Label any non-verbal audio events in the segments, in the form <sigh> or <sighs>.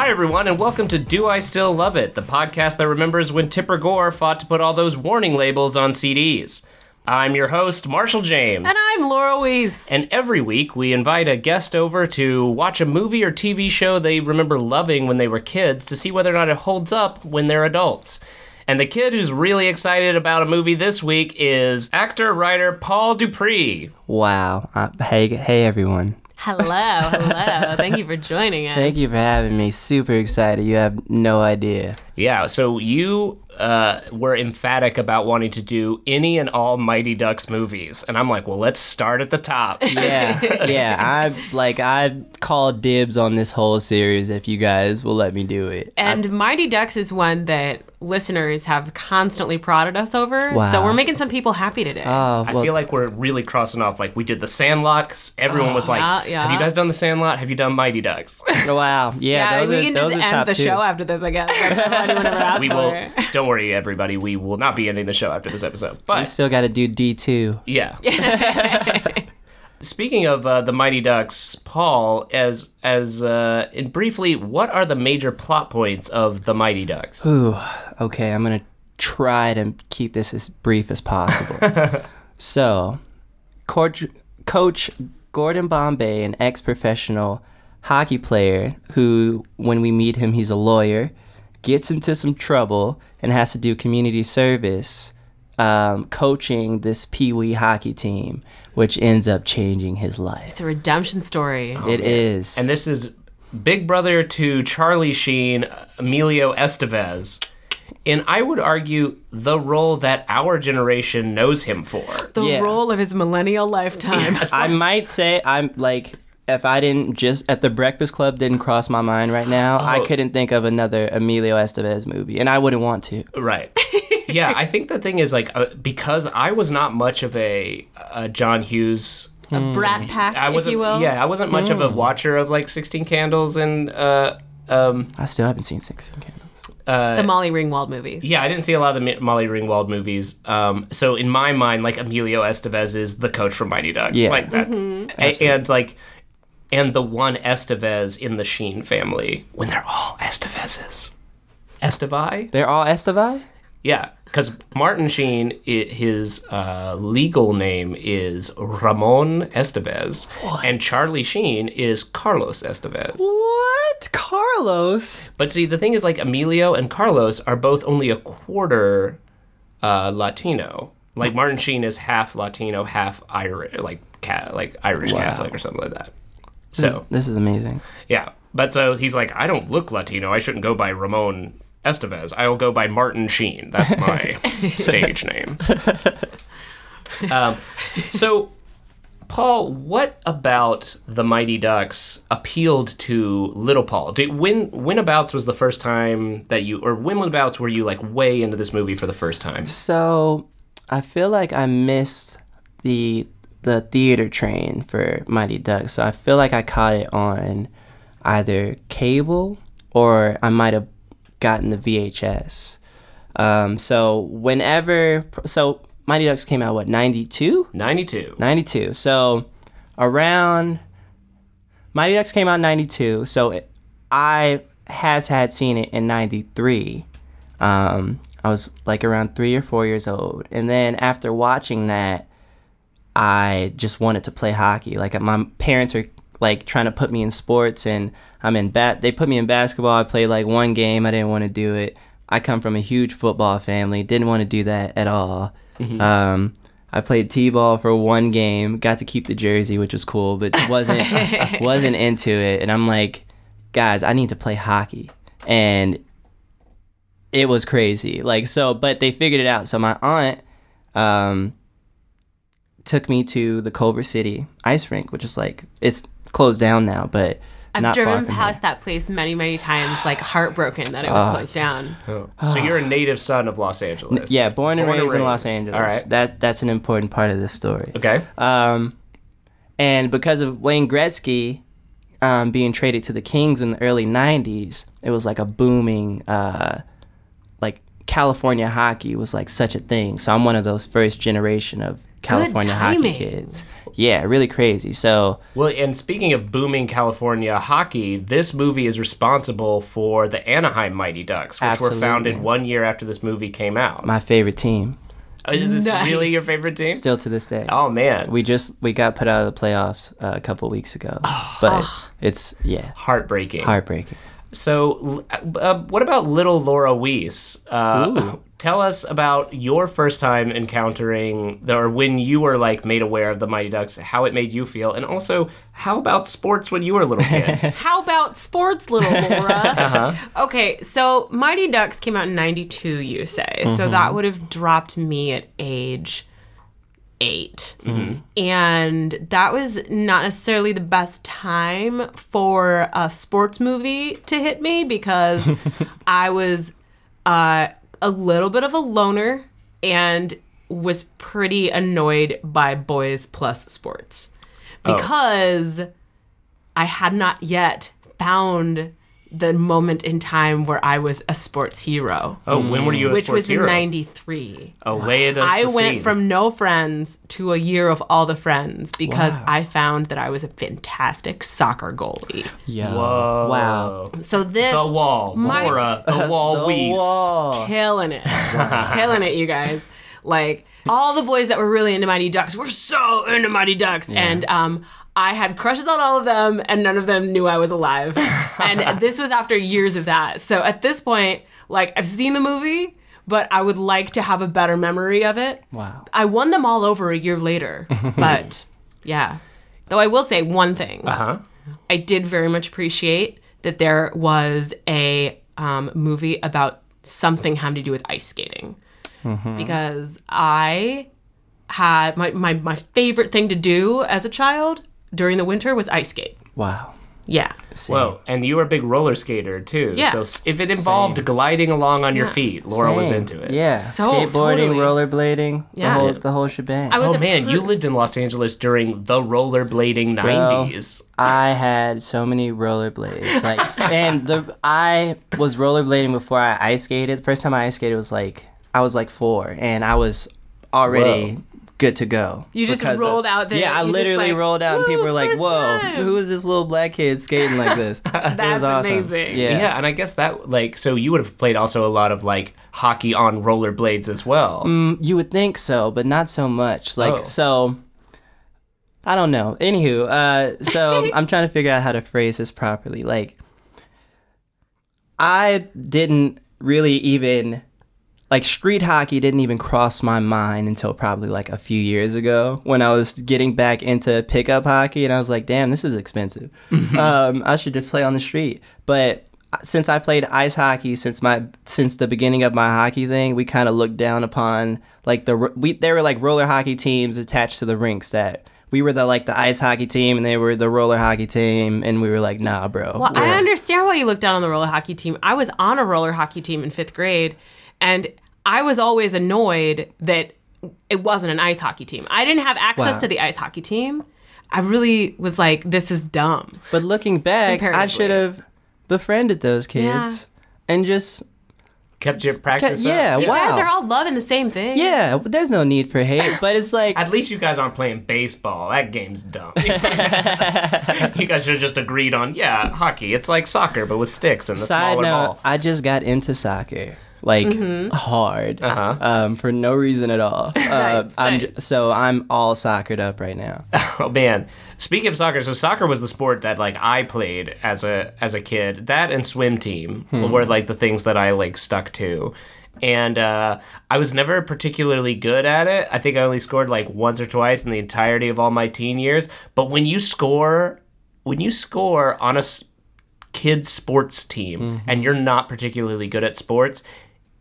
Hi, everyone, and welcome to Do I Still Love It, the podcast that remembers when Tipper Gore fought to put all those warning labels on CDs. I'm your host, Marshall James. And I'm Laura Weiss. And every week, we invite a guest over to watch a movie or TV show they remember loving when they were kids to see whether or not it holds up when they're adults. And the kid who's really excited about a movie this week is actor writer Paul Dupree. Wow. Uh, hey, hey everyone. Hello, hello. Thank you for joining <laughs> us. Thank you for having me. Super excited. You have no idea. Yeah, so you uh, were emphatic about wanting to do any and all Mighty Ducks movies, and I'm like, well, let's start at the top. <laughs> Yeah, yeah. I like I call dibs on this whole series if you guys will let me do it. And Mighty Ducks is one that listeners have constantly prodded us over. Wow. So we're making some people happy today. Oh, I feel like we're really crossing off. Like we did the Sandlot. 'cause everyone was like, Yeah, yeah. "Have you guys done the Sandlot? Have you done Mighty Ducks?" wow. <laughs> Yeah, those we are can those just are end top the two. show after this, I guess. <laughs> That's anyone ever asked we will. for. <laughs> Don't worry, everybody. We will not be ending the show after this episode. But We still got to do D two. yeah. <laughs> <laughs> Speaking of uh, the Mighty Ducks, Paul, as as uh, in briefly, what are the major plot points of the Mighty Ducks? Ooh. Okay, I'm gonna try to keep this as brief as possible. so, coach, coach Gordon Bombay, an ex-professional hockey player who, when we meet him, he's a lawyer, gets into some trouble and has to do community service, um, coaching this Pee Wee hockey team, which ends up changing his life. It's a redemption story. It is. And this is big brother to Charlie Sheen, Emilio Estevez. And I would argue the role that our generation knows him for. the Yeah. role of his millennial lifetime. <laughs> I might say I'm like if I didn't just at the Breakfast Club didn't cross my mind right now, I Oh. couldn't think of another Emilio Estevez movie, and I wouldn't want to. Right. <laughs> yeah, I think the thing is like uh, because I was not much of a, a John Hughes. a brat pack, I if wasn't. you will. Yeah, I wasn't much of a watcher of like Sixteen Candles and. Uh, um, I still haven't seen Sixteen Candles. the Molly Ringwald movies. yeah, I didn't see a lot of the Molly Ringwald movies. Um, so in my mind, like Emilio Estevez is the coach from Mighty Ducks. Yeah. like that, A- and like, and the one Estevez in the Sheen family when they're all Estevezes. Estevai? They're all Estevez. Yeah, because Martin Sheen, his uh, legal name is Ramon Estevez, and Charlie Sheen is Carlos Estevez. What? Carlos? But see, the thing is, like Emilio and Carlos are both only a quarter uh, Latino. Like Martin Sheen is half Latino, half Irish, like ca- like Irish Catholic or something like that. So This is amazing. yeah, but so he's like, I don't look Latino. I shouldn't go by Ramon Estevez. I'll go by Martin Sheen. That's my <laughs> stage name. Um, so, Paul, what about the Mighty Ducks appealed to little Paul? Did, when whenabouts was the first time that you, or whenabouts were you like way into this movie for the first time? So I feel like I missed the the theater train for Mighty Ducks. So I feel like I caught it on either cable or I might have gotten the VHS. Um, so whenever, so Mighty Ducks came out what ninety two. Ninety two. 92. So around Mighty Ducks came out in 92. So it, I had had seen it in 93. Um, I was like around three or four years old. And then after watching that, I just wanted to play hockey. Like my parents are like trying to put me in sports and I'm in bat they put me in basketball. I played like one game. I didn't want to do it. I come from a huge football family. Didn't want to do that at all. Um, I played t-ball for one game. Got to keep the jersey, which was cool, but <laughs> wasn't wasn't into it. And I'm like, guys, I need to play hockey. And it was crazy. Like so, but they figured it out. So my aunt um, took me to the Culver City ice rink, which is like it's closed down now, but I've not far driven from past here. that place many, many times, like heartbroken that it was closed down. So you're a native son of Los Angeles. Yeah, born and raised in Los Angeles. All right. That that's an important part of this story. Okay. Um, and because of Wayne Gretzky um, being traded to the Kings in the early '90s, it was like a booming, uh, like California hockey was like such a thing. So I'm one of those first generation of California hockey kids. Yeah, really crazy. So Well, and speaking of booming California hockey, this movie is responsible for the Anaheim Mighty Ducks, which Absolutely. were founded one year after this movie came out. my favorite team, Uh, is this Nice. really your favorite team? still to this day. Oh man, We just we got put out of the playoffs uh, a couple weeks ago, but it's yeah heartbreaking. heartbreaking. So, uh, what about little Laura Weiss? Uh, tell us about your first time encountering, the, or when you were like made aware of the Mighty Ducks, how it made you feel, and also how about sports when you were a little kid? <laughs> How about sports, little Laura? <laughs> Okay, so Mighty Ducks came out in 92, you say. So that would have dropped me at age 8 And that was not necessarily the best time for a sports movie to hit me because <laughs> I was uh, a little bit of a loner and was pretty annoyed by boys plus sports because I had not yet found the moment in time where I was a sports hero, oh, when were you a sports hero? which was hero? in 93. Oh, lay it us I the went scene. from no friends to a year of all the friends because Wow. I found that I was a fantastic soccer goalie. Yeah. Whoa. Wow. So this The wall, My- Laura, <laughs> the wall, The Weiss. wall. killing it, <laughs> killing it, you guys. Like all the boys that were really into Mighty Ducks were so into Mighty Ducks, and um, I had crushes on all of them, and none of them knew I was alive. <laughs> and this was after years of that. So at this point, like I've seen the movie, but I would like to have a better memory of it. Wow. I won them all over a year later, <laughs> but yeah. Though I will say one thing. Uh huh. I did very much appreciate that there was a um, movie about something having to do with ice skating. Because I had my, my, my favorite thing to do as a child during the winter was ice skate. Wow. Yeah. Same. Whoa, and you were a big roller skater too. Yeah. So if it involved gliding along on your feet, Laura was into it. Yeah. So, Skateboarding, totally. rollerblading, Yeah. the whole the whole shebang. I was Oh man, pr- you lived in Los Angeles during the rollerblading '90s. I had so many rollerblades. Like, <laughs> and the I was rollerblading before I ice skated. First time I ice skated was like I was like four, and I was already Whoa. Good to go. You just because of- rolled out there. Yeah, I literally like, rolled out, and people were like, "Whoa, time." who is this little black kid skating like this?" <laughs> it That's was awesome. amazing. Yeah. Yeah. and I guess that like so you would have played also a lot of like hockey on rollerblades as well. Mm, you would think so, but not so much. Like Oh. so. I don't know. Anywho, uh, so <laughs> I'm trying to figure out how to phrase this properly. Like, I didn't really even like street hockey didn't even cross my mind until probably like a few years ago when I was getting back into pickup hockey and I was like, damn, this is expensive. um, I should just play on the street. But since I played ice hockey since my since the beginning of my hockey thing, we kind of looked down upon like the we there were like roller hockey teams attached to the rinks that we were the like the ice hockey team and they were the roller hockey team and we were like, nah, bro. Well, I understand why you looked down on the roller hockey team. I was on a roller hockey team in fifth grade, and I was always annoyed that it wasn't an ice hockey team. I didn't have access Wow. to the ice hockey team. I really was like, this is dumb. But looking back, I should have befriended those kids Yeah. and just Kept your practice yeah, up. You wow. guys are all loving the same thing. yeah. There's no need for hate, but it's like At least you guys aren't playing baseball. That game's dumb. <laughs> you guys should have just agreed on, yeah, hockey. It's like soccer, but with sticks and the side smaller note. ball. I just got into soccer like Mm-hmm. hard Uh-huh. um, for no reason at all. <laughs> Uh, Nice, I'm nice. j- so I'm all soccered up right now. <laughs> Oh man. Speaking of soccer, so soccer was the sport that like I played as a as a kid. That and swim team were like the things that I like stuck to. And uh, I was never particularly good at it. I think I only scored like once or twice in the entirety of all my teen years. But when you score, when you score on a s- kids sports team and you're not particularly good at sports,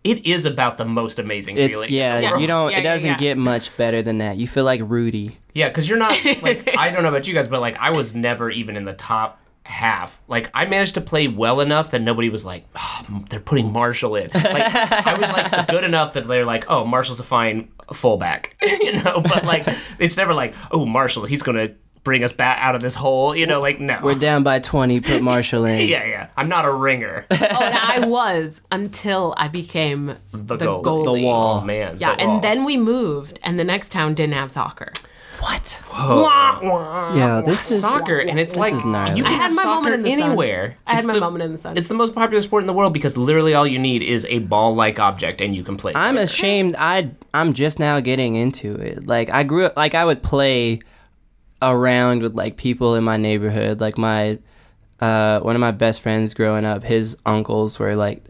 it is about the most amazing It's feeling. yeah, Yeah. you don't. Yeah, it doesn't yeah. get much better than that. You feel like Rudy. Yeah, because you're not <laughs> like I don't know about you guys, but like I was never even in the top half. Like I managed to play well enough that nobody was like, oh, they're putting Marshall in. Like I was like <laughs> good enough that they're like, oh, Marshall's a fine fullback, <laughs> you know. But like it's never like, oh, Marshall, he's gonna bring us back out of this hole. You know, like no. We're down by 20. Put <laughs> Marshall in. yeah, yeah. I'm not a ringer. <laughs> oh, and I was until I became The the, goalie. goalie. The wall. Oh man. Yeah, the wall. and then we moved, and the next town didn't have soccer. What? Whoa. Yeah, this is soccer, and it's like is you can had have my soccer moment in the sun. anywhere. I had It's my the- moment in the sun. It's the most popular sport in the world because literally all you need is a ball-like object and you can play. I'm soccer. ashamed. I I'm just now getting into it. Like I grew up. Like I would play around with like people in my neighborhood. Like my uh, one of my best friends growing up, his uncles were like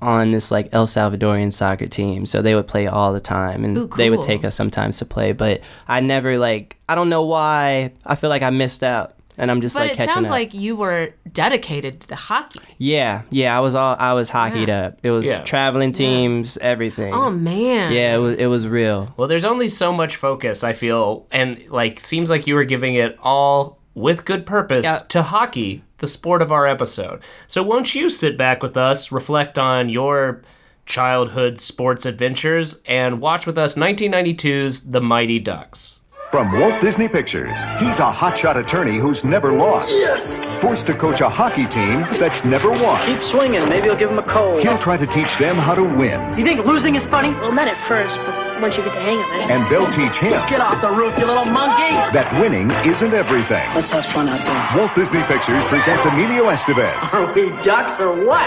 on this like El Salvadorian soccer team, so they would play all the time, and Ooh, they would take us sometimes to play. But I never like. I don't know why. I feel like I missed out, and I'm just But like it catching sounds up. like you were dedicated to the hockey. yeah, yeah. I was all. I was hockeyed Yeah. up. It was Yeah. traveling teams, everything. Oh man. yeah, it was. It was real. Well, there's only so much focus I feel, and like seems like you were giving it all with good purpose Yeah. to hockey, the sport of our episode. So won't you sit back with us, reflect on your childhood sports adventures, and watch with us 1992's The Mighty Ducks. From Walt Disney Pictures, he's a hotshot attorney who's never lost. Yes. Forced to coach a hockey team that's never won. Keep swinging. Maybe he'll give him a cold. He'll try to teach them how to win. You think losing is funny? Well, not at first, but once you get the hang of it. And they'll teach him Get off the roof, you little monkey! that winning isn't everything. Let's have fun out there. Walt Disney Pictures presents Emilio Estevez, Are we ducks or what?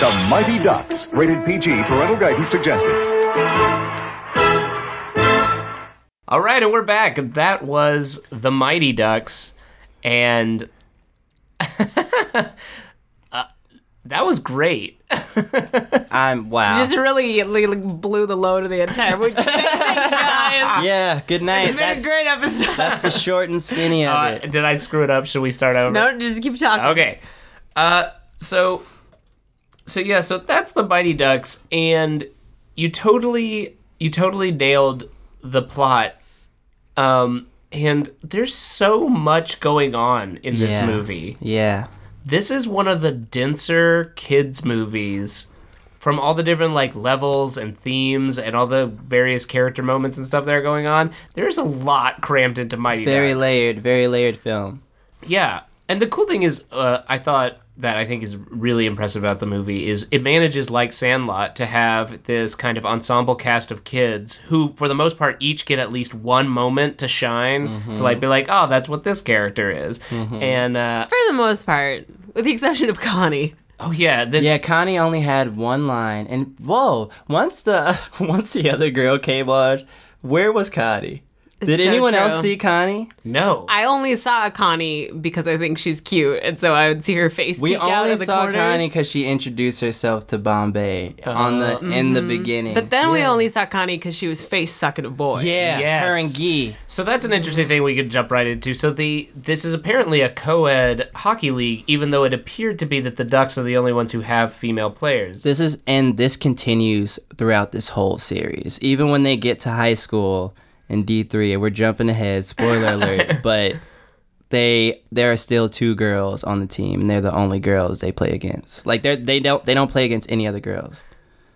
The Mighty Ducks. Rated PG, parental guidance suggested. All right, and we're back. That was The Mighty Ducks, and <laughs> uh, that was great. <laughs> I'm wow. Just really like, blew the load of the entire movie. <laughs> Thanks, guys. yeah. Good night. It's been That's a great episode. that's the short and skinny of Uh, it. did I screw it up? Should we start over? no, just keep talking. Okay. Uh so so yeah, so that's the Mighty Ducks and you totally you totally nailed the plot. Um and there's so much going on in this Yeah. movie. Yeah. This is one of the denser kids movies from all the different like levels and themes and all the various character moments and stuff that are going on. There's a lot crammed into Mighty Very Ducks. layered. Very layered film. Yeah, and the cool thing is, uh, I thought that I think is really impressive about the movie is it manages, like Sandlot, to have this kind of ensemble cast of kids who, for the most part, each get at least one moment to shine to like be like, oh, that's what this character is, and uh, For the most part, with the exception of Connie. oh yeah, then Yeah, Connie only had one line, and whoa! Once the <laughs> once the other girl came on, where was Connie? Did so anyone true. else see Connie? no, I only saw Connie because I think she's cute, and so I would see her face. We peek out only of the saw corners. Connie because she introduced herself to Bombay on the uh-huh. in the mm-hmm. beginning. But then we only saw Connie because she was face sucking a boy. yeah, Yes. her and Guy. So that's an interesting thing we could jump right into. So the this is apparently a co-ed hockey league, even though it appeared to be that the Ducks are the only ones who have female players. This is and this continues throughout this whole series. Even when they get to high school in D three, and we're jumping ahead. Spoiler alert! <laughs> But they there are still two girls on the team, and they're the only girls they play against. Like they they don't they don't play against any other girls.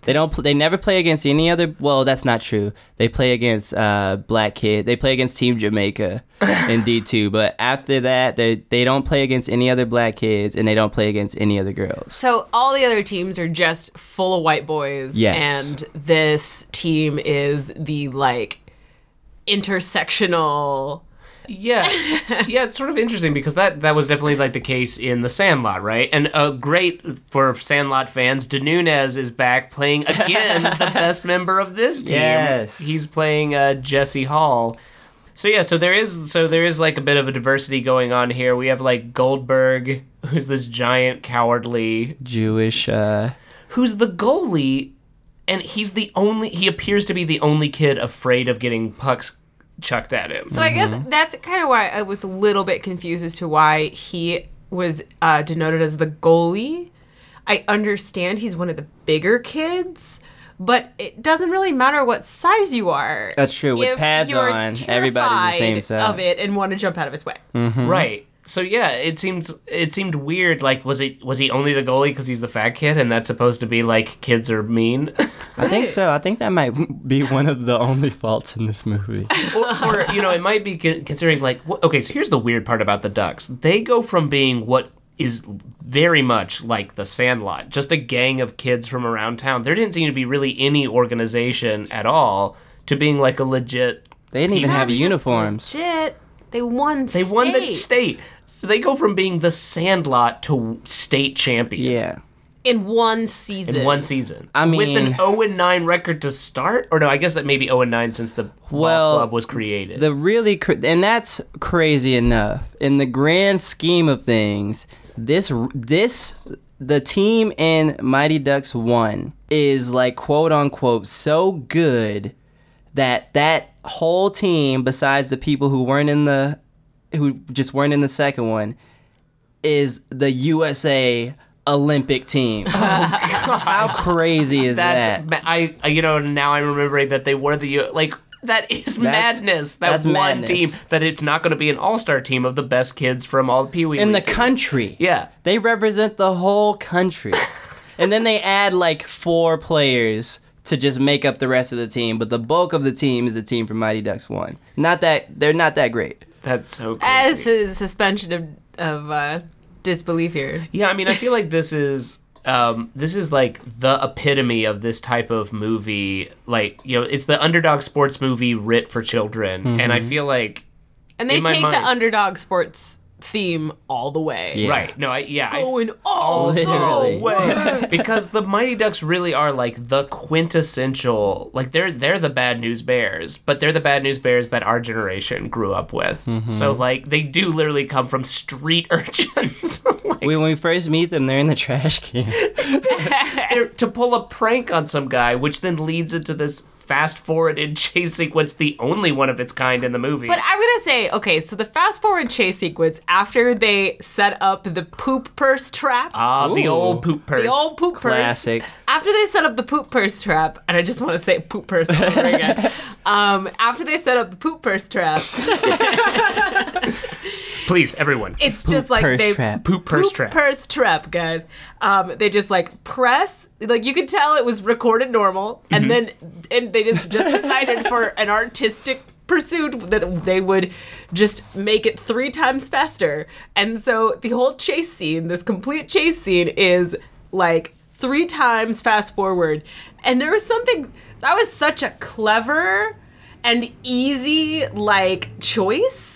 They don't. pl- They never play against any other. Well, that's not true. They play against uh, Black Kid. They play against Team Jamaica <laughs> in D two. But after that, they they don't play against any other black kids, and they don't play against any other girls. So all the other teams are just full of white boys. Yes. And this team is the like intersectional. Yeah, <laughs> yeah, it's sort of interesting because that that was definitely like the case in the Sandlot, right? And uh, great for Sandlot fans, DeNunez is back playing again <laughs> the best member of this team. Yes. he's playing uh, Jesse Hall. So yeah, so there is so there is like a bit of a diversity going on here. We have like Goldberg, who's this giant cowardly, Jewish. Uh, who's the goalie, and he's the only. He appears to be the only kid afraid of getting pucks chucked at him. So I guess that's kind of why I was a little bit confused as to why he was uh, denoted as the goalie. I understand he's one of the bigger kids, but it doesn't really matter what size you are. That's true. With if pads you're on, everybody's the same terrified size. Of it and want to jump out of its way. Mm-hmm. Right. So yeah, it seems it seemed weird. Like, was it was he only the goalie because he's the fat kid, and that's supposed to be like kids are mean, I think so. I think that might <laughs> be one of the only faults in this movie. or, or you know, it might be considering like, wh- okay, so here's the weird part about the Ducks. They go from being what is very much like the Sandlot, just a gang of kids from around town. There didn't seem to be really any organization at all, to being like a legit. They didn't even People- have uniforms. Shit. They won They won the state. So they go from being the Sandlot to state champion. Yeah. in one season. in one season. I mean, with an 0 and 9 record to start, or no, I guess that maybe 0 and 9 since the ball Well, club was created. The really cr- and that's crazy enough. In the grand scheme of things, this this the team in Mighty Ducks 1 is like quote unquote so good that that whole team besides the people who weren't in the who just weren't in the second one is the USA Olympic team. <laughs> Oh How crazy is That's that? I, you know now I'm remembering that they were the like that is That's- madness. That that's one madness. team that it's not going to be an all-star team of the best kids from all the Pee Wee in the country. Yeah. They represent the whole country. <laughs> and then they add like four players to just make up the rest of the team, but the bulk of the team is the team from Mighty Ducks 1. Not that they're not that great. That's so crazy. As his suspension of of uh, disbelief here. Yeah, I mean, I feel like this is um, this is like the epitome of this type of movie. Like, you know, it's the underdog sports movie writ for children, and I feel like And they In my take the underdog sports theme all the way. Yeah. right. No, I yeah, I, Going all <laughs> Literally. the way. <laughs> because the Mighty Ducks really are like the quintessential like they're they're the bad news bears, but they're the bad news bears that our generation grew up with. Mm-hmm. So like they do literally come from street <laughs> urchins. like, When we first meet them, they're in the trash can. to pull a prank on some guy, which then leads into this fast forwarded <laughs> chase sequence, the only one of its kind in the movie. But I'm gonna say, okay, so the fast forward chase sequence after they set up the poop purse trap. Ah, the old poop purse. the old poop Classic. purse. After they set up the poop purse trap, and I just want to say poop purse all over again. <laughs> Um, after they set up the poop purse trap, <laughs> Please, everyone. it's just like purse they trap. Poop purse poop trap. purse trap, guys. Um, they just like press, like you could tell it was recorded normal, Mm-hmm. and then and they just just decided for an artistic pursuit that they would just make it three times faster. And so the whole chase scene, this complete chase scene, is like three times fast forward. And there was something that was such a clever and easy like choice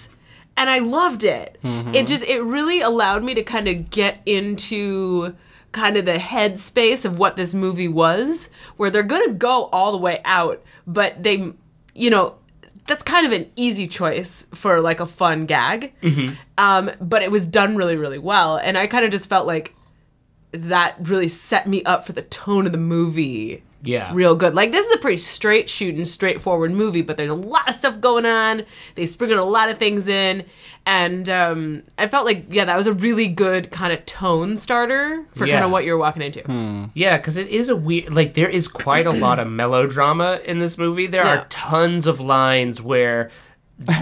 and I loved it. It just it really allowed me to kind of get into kind of the headspace of what this movie was, where they're gonna go all the way out, but they, you know, that's kind of an easy choice for like a fun gag. Um, but it was done really, really well, and I kind of just felt like that really set me up for the tone of the movie Yeah. real good. Like this is a pretty straight shooting, straightforward movie, but there's a lot of stuff going on. They sprinkled a lot of things in, and um, I felt like yeah, that was a really good kind of tone starter for Yeah. kind of what you're walking into. Yeah, because it is a weird. Like there is quite a lot of melodrama in this movie. There Yeah. are tons of lines where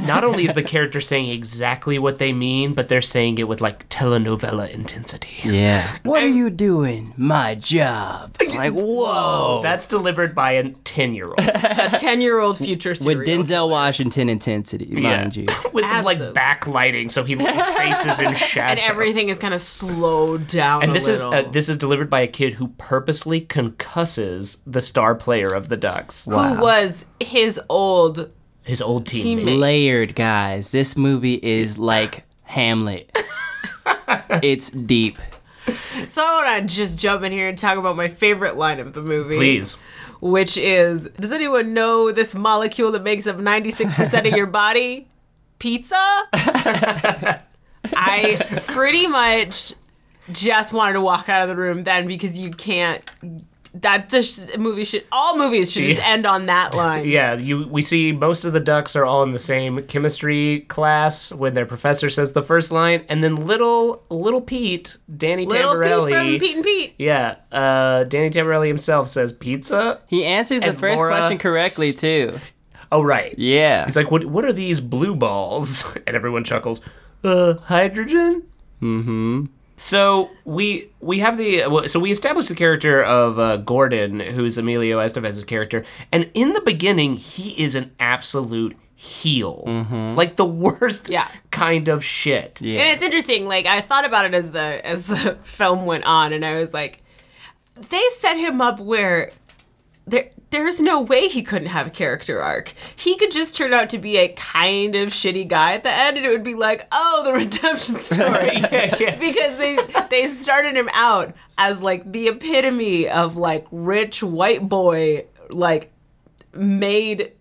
not only is the character saying exactly what they mean, but they're saying it with like telenovela intensity. Yeah. What are you doing? My job. <laughs> Like, whoa. That's delivered by a ten-year-old <laughs> A ten year old future With. Denzel Washington intensity, mind you. <laughs> with Absolutely. like backlighting, so he his face is in shadow. and everything is kind of slowed down. And a this is uh, this is delivered by a kid who purposely concusses the star player of the Ducks, who was his old his old teammate. Teammate. Layered, guys. This movie is like Hamlet. <laughs> it's deep. So I want to just jump in here and talk about my favorite line of the movie. Please. Which is, does anyone know this molecule that makes up 96% of your body? Pizza? I pretty much just wanted to walk out of the room then because you can't. That just movie should all movies should just end on that <laughs> line. Yeah, you we see most of the ducks are all in the same chemistry class when their professor says the first line, and then little little Pete, Danny Little Pete from Pete and Pete. yeah, uh, Danny Tamberelli himself says pizza. He answers the first Laura- question correctly, too. Oh right, Yeah. He's like, what What are these blue balls? <laughs> And everyone chuckles. uh, hydrogen. Mm-hmm. So we we have the so we established the character of uh, Gordon, who's Emilio Estevez's character, and in the beginning he is an absolute heel, like the worst Yeah. kind of shit. Yeah. And it's interesting. Like I thought about it as the as the <laughs> film went on, and I was like, they set him up where there there's no way he couldn't have a character arc. He could just turn out to be a kind of shitty guy at the end, and it would be like, oh, the <laughs> redemption story. <laughs> Yeah, yeah. because they they started him out as like the epitome of like rich white boy like made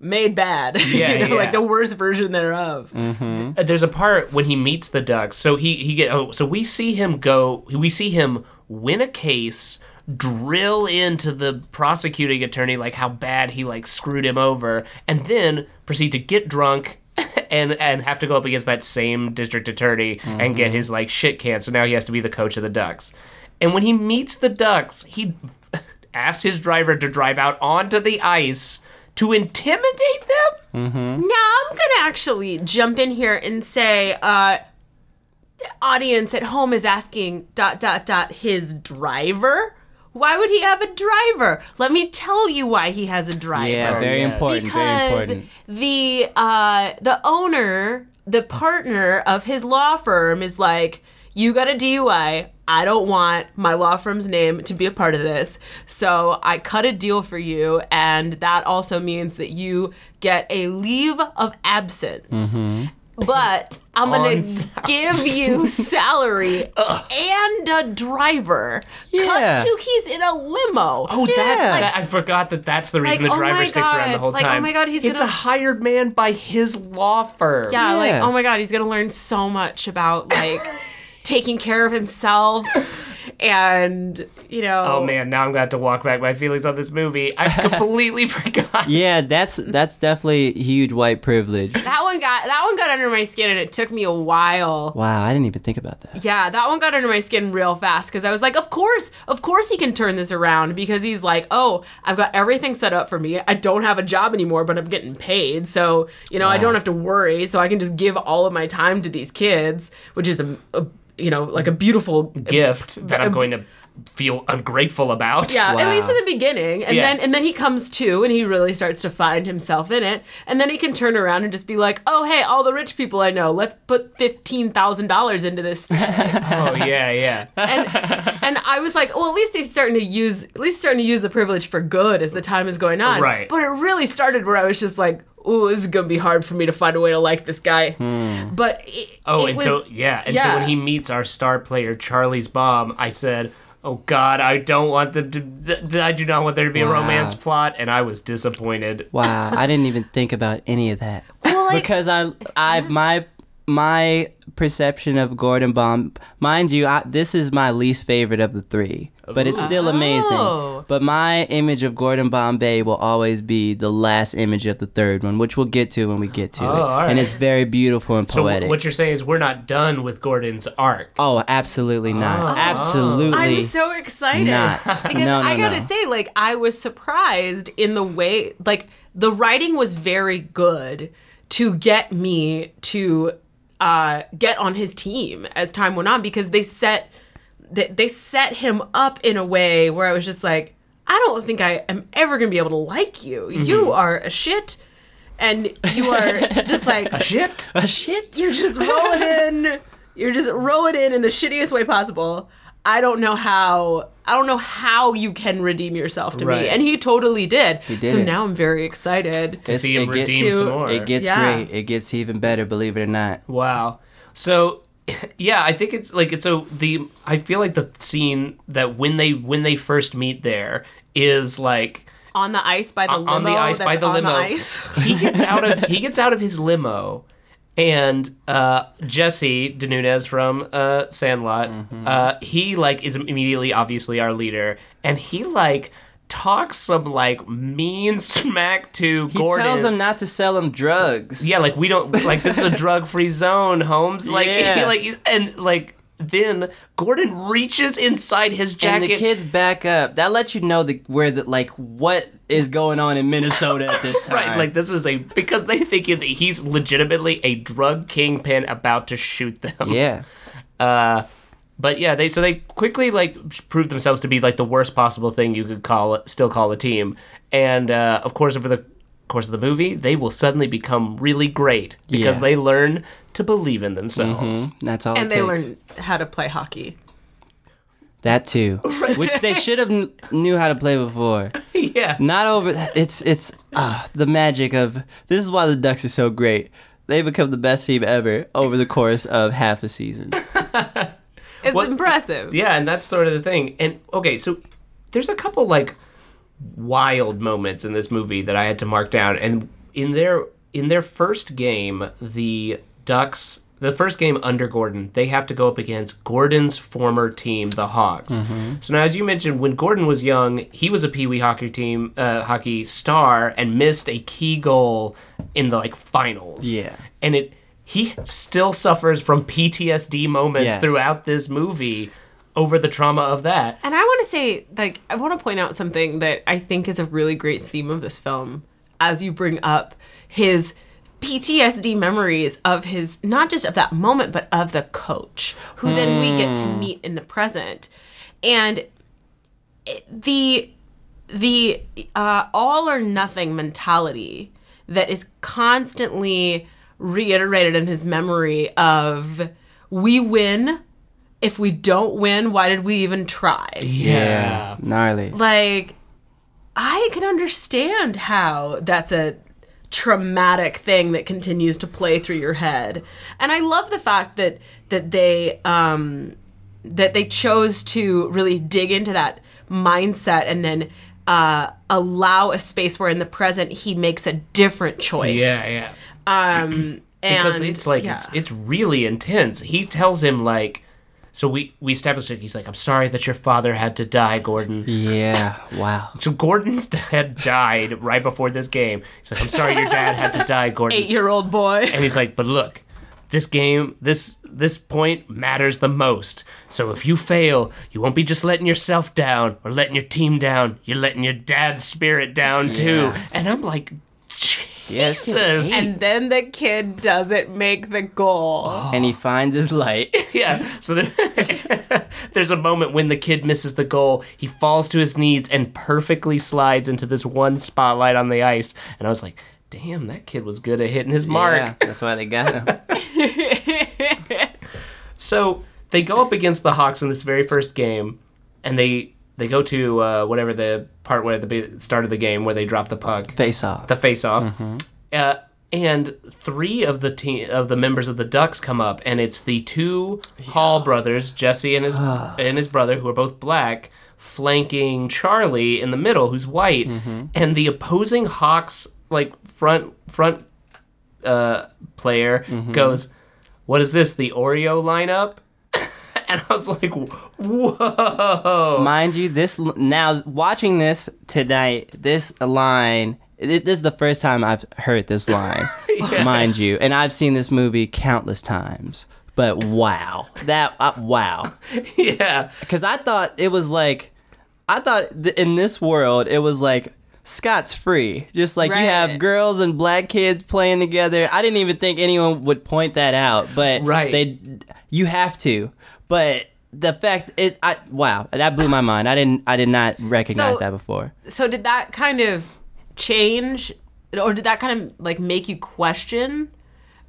made bad <laughs> Yeah, you know yeah. like the worst version thereof Uh, there's a part when he meets the ducks. So he he get oh so we see him go we see him win a case, drill into the prosecuting attorney like how bad he like screwed him over, and then proceed to get drunk. <laughs> And, and have to go up against that same district attorney and get his like shit canned. So now he has to be the coach of the Ducks. And when he meets the Ducks, he <laughs> asks his driver to drive out onto the ice to intimidate them. mm-hmm. Now I'm gonna actually jump in here and say, uh, the audience at home is asking dot dot dot his driver. Why would he have a driver? Let me tell you why he has a driver. Yeah, very yes. important. very because important. the uh, the owner, the partner of his law firm is like, you got a DUI. I don't want my law firm's name to be a part of this. So I cut a deal for you, and that also means that you get a leave of absence. But I'm gonna sal- <laughs> give you salary and a driver. Yeah. Cut to he's in a limo. Oh, that's Yeah. that, I forgot that that's the reason Like, the oh driver my sticks around the whole Like, oh my God, he's it's gonna- a hired man by his law firm. Yeah, like oh my god, he's gonna learn so much about like <laughs> taking care of himself and you know Oh man, now I'm gonna have to walk back my feelings on this movie. I <laughs> completely forgot. Yeah, that's that's definitely huge white privilege. that one got that one got under my skin and it took me a while. Wow, I didn't even think about that. Yeah, that one got under my skin real fast because I was like, of course, of course he can turn this around because he's like, oh, I've got everything set up for me. I don't have a job anymore, but I'm getting paid. So, you know, I don't have to worry. So I can just give all of my time to these kids, which is a, a you know, like a beautiful Gift that I'm going to feel ungrateful about. Yeah, at least in the beginning, and Yeah. then and then he comes to, and he really starts to find himself in it, and then he can turn around and just be like, "Oh, hey, all the rich people I know, let's put fifteen thousand dollars into this thing." <laughs> Oh yeah, yeah. and and I was like, "Well, at least he's starting to use, at least starting to use the privilege for good as the time is going on." Right. But it really started where I was just like, "Ooh, this is gonna be hard for me to find a way to like this guy." Hmm. But it, Oh, it and was, so yeah, and so when he meets our star player Charlie's mom, I said, "Oh God, I don't want them to. Th- th- I do not want there to be a romance plot," and I was disappointed. Wow, I didn't even <laughs> think about any of that. Well, like- because I I my my perception of Gordon Baum, mind you, I, this is my least favorite of the three, but it's still amazing. Oh. But my image of Gordon Bombay will always be the last image of the third one, which we'll get to when we get to Oh, it, all right. and it's very beautiful and So poetic. what you're saying is we're not done with Gordon's arc. oh, absolutely not. Oh. Absolutely. I'm so excited not. <laughs> because No, no, I gotta no. say, like, I was surprised in the way, like, the writing was very good to get me to uh, get on his team as time went on because they set they, they set him up in a way where I was just like, I don't think I am ever gonna be able to like you. You are a shit, and you are <laughs> just like a Shit. a shit. you're just rolling in. You're just rolling in in the shittiest way possible. I don't know how. I don't know how you can redeem yourself to Right. me, and he totally did. did so it. now I'm very excited. To see him redeem to- some more. It gets Yeah. great. It gets even better, believe it or not. Wow. So <laughs> yeah, I think it's like it's so the I feel like the scene that when they when they first meet there is like on the ice by the on the ice by the on limo. ice. he gets out of <laughs> he gets out of his limo, and uh, Jesse DeNunez from uh, Sandlot, Mm-hmm. uh, he like is immediately obviously our leader, and he like talks some like mean <laughs> smack to He Gordon. tells him not to sell him drugs. yeah, like we don't like this is a <laughs> drug free zone, Holmes. Like, <laughs> Yeah. like, and like then Gordon reaches inside his jacket. and the kids back up. That lets you know the where the like what is going on in Minnesota at this <laughs> time. Right, like this is a because they think that he's legitimately a drug kingpin about to shoot them. yeah, <laughs> Uh, but yeah, they so they quickly like prove themselves to be like the worst possible thing you could call it, still call a team. And uh, of course, over the course of the movie, they will suddenly become really great because Yeah. they learn to believe in themselves. that's all. and it they takes. learn how to play hockey. that too, <laughs> which they should have kn- knew how to play before. <laughs> yeah, Not over. It's it's uh, the magic of this is why the Ducks are so great. They become the best team ever over the course of half a season. <laughs> It's What- impressive. yeah, and that's sort of the thing. And okay, so there's a couple like wild moments in this movie that I had to mark down. And in their in their first game, the Ducks, the first game under Gordon, they have to go up against Gordon's former team, the Hawks. So now, as you mentioned, when Gordon was young, he was a Pee Wee hockey team, uh, hockey star, and missed a key goal in the like finals. Yeah. and it he still suffers from PTSD moments Yes. throughout this movie over the trauma of that. And I want to say, like, I want to point out something that I think is a really great theme of this film as you bring up his PTSD memories of his, not just of that moment, but of the coach, who then we get to meet in the present. And it- the, the uh, all or nothing mentality that is constantly reiterated in his memory of we win if we don't win why did we even try Yeah. gnarly. like i can understand how that's a traumatic thing that continues to play through your head and i love the fact that that they um that they chose to really dig into that mindset and then uh allow a space where in the present he makes a different choice Yeah, yeah. um and Because and it's like yeah. it's it's really intense. He tells him like so we we established it. He's like, I'm sorry that your father had to die, Gordon. Yeah. Wow. So Gordon's <laughs> dad died right before this game. He's like, I'm sorry your dad had to die, Gordon. eight-year-old boy And he's like, but look, this game, this this point matters the most. So if you fail, you won't be just letting yourself down or letting your team down. You're letting your dad's spirit down too. And I'm like, Yes. And then the kid doesn't make the goal <gasps> And he finds his light. <laughs> yeah. So there, <laughs> there's a moment when the kid misses the goal. He falls to his knees and perfectly slides into this one spotlight on the ice. And I was like, damn, that kid was good at hitting his mark. Yeah, that's why they got him. <laughs> So they go up against the Hawks in this very first game, and they they go to uh, whatever the part where the start of the game where they drop the puck, Face off. the face off, uh, and three of the team of the members of the Ducks come up, and it's the two Hall brothers, Jesse and his <sighs> and his brother, who are both black, flanking Charlie in the middle, who's white, and the opposing Hawks like front front uh, player goes, "What is this? The Oreo lineup?" And I was like, "Whoa!" Mind you, this now watching this tonight, this line. It, this is the first time I've heard this line, <laughs> mind you, and I've seen this movie countless times. But wow, that uh, wow, <laughs> yeah, because I thought it was like, I thought th- in this world it was like Scott's free, just like you have girls and black kids playing together. I didn't even think anyone would point that out, but Right. they, you have to. But the fact it, I wow, that blew my mind. I didn't, I did not recognize So- that before. so did that kind of change or did that kind of like make you question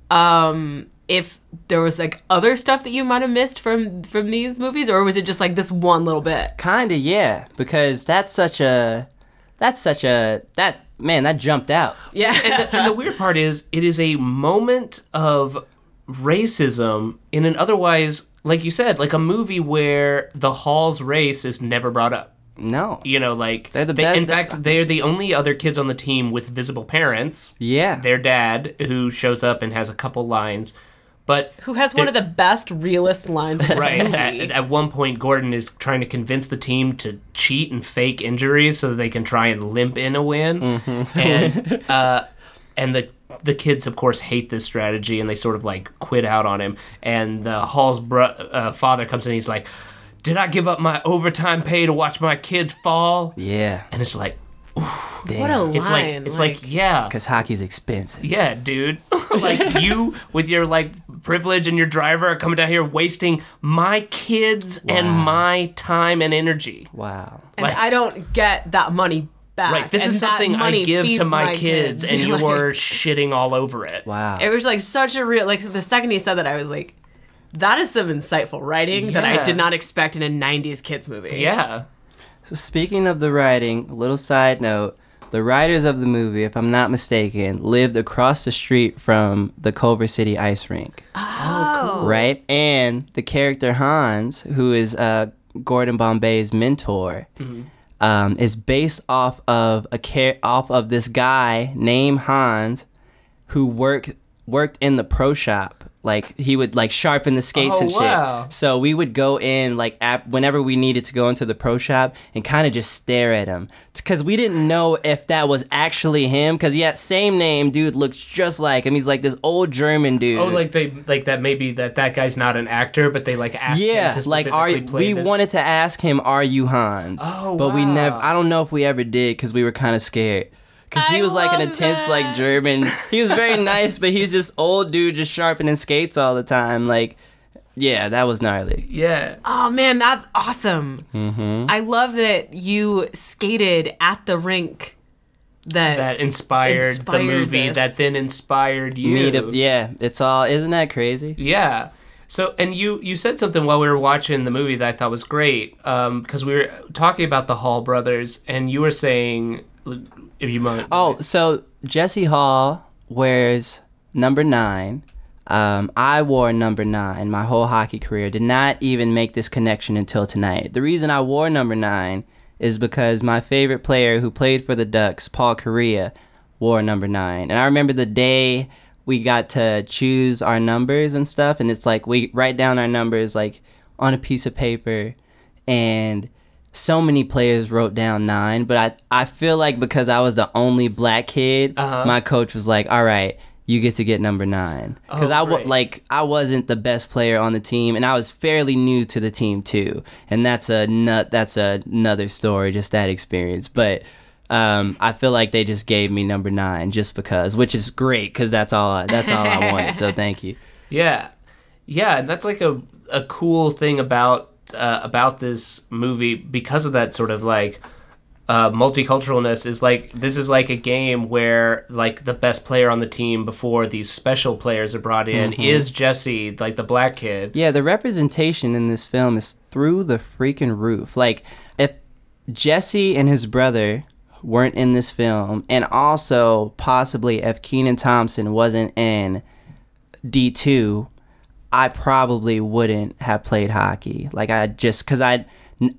um if there was like other stuff that you might have missed from from these movies or was it just like this one little bit Kinda, yeah, because that's such a, that's such a that man that jumped out. yeah and the <laughs> weird part is, it is a moment of racism in an otherwise, like you said, like a movie where the Hall's race is never brought up. No, You know, like They're the they- best- in fact, they're the only other kids on the team with visible parents. yeah, Their dad, who shows up and has a couple lines, but who has one of the best realist lines in right movie at, at one point, Gordon is trying to convince the team to cheat and fake injuries so that they can try and limp in a win, Mm-hmm. and <laughs> uh, and the the kids, of course, hate this strategy and they sort of like quit out on him. And the Hall's bro- uh, father comes in. He's like, "Did I give up my overtime pay to watch my kids fall?" Yeah. And it's like, What a line. it's like, it's like, yeah, Because hockey's expensive. yeah, dude. <laughs> like you with your like privilege and your driver are coming down here wasting my kids and my time and energy. Wow. and like- I don't get that money back. Right. This and is something I give to feeds my, kids, and <laughs> Like, you're shitting all over it. Wow. It was like such a real like the second he said that I was like, that is some insightful writing that I did not expect in a '90s kids movie. Yeah. So speaking of the writing, a little side note. The writers of the movie, if I'm not mistaken, lived across the street from the Culver City ice rink. Oh, Right? And the character Hans, who is uh, Gordon Bombay's mentor, um, is based off of a care off of this guy named Hans who worked worked in the pro shop. Like he would like sharpen the skates Oh, and shit. wow. So we would go in like at, whenever we needed to go into the pro shop and kind of just stare at him because we didn't know if that was actually him. Because yeah, same name, dude looks just like him. He's like this old German dude. Oh, like they like that maybe that that guy's not an actor, but they like asked yeah, him to like are we wanted to ask him, "Are you Hans?" Oh, but we never. I don't know if we ever did because we were kind of scared. Because he I was like an love intense, like. German. He was very <laughs> nice, but he's just old dude, just sharpening skates all the time. Like, yeah, that was gnarly. Yeah. Oh man, that's awesome. Mm-hmm. I love that you skated at the rink. That, That inspired, the movie this. that then inspired you. Me to, yeah, it's all. Isn't that crazy? Yeah. So, and you you said something while we were watching the movie that I thought was great, because we were talking about the Hall brothers, and you were saying, if you mind. Oh, so Jesse Hall wears number nine. Um, I wore number nine my whole hockey career. Did not even make this connection until tonight. The reason I wore number nine is because my favorite player who played for the Ducks, Paul Kariya, wore number nine. And I remember the day we got to choose our numbers and stuff, and it's like we write down our numbers like on a piece of paper, and so many players wrote down nine, but I I feel like because I was the only black kid, Uh-huh. my coach was like, "All right, you get to get number nine. Because Oh, I great. like I wasn't the best player on the team, and I was fairly new to the team too, and that's a nut. That's a, another story, just that experience. But um, I feel like they just gave me number nine just because, which is great because that's all I, that's all I wanted. So <laughs> thank you. Yeah, yeah, and that's like a a cool thing about uh, about this movie because of that sort of like uh, multiculturalness is like this is like a game where like the best player on the team before these special players are brought in is Jesse, like the black kid. Yeah, the representation in this film is through the freaking roof. Like, if Jesse and his brother weren't in this film, and also possibly if Kenan Thompson wasn't in D2, I probably wouldn't have played hockey. Like, I just, because I,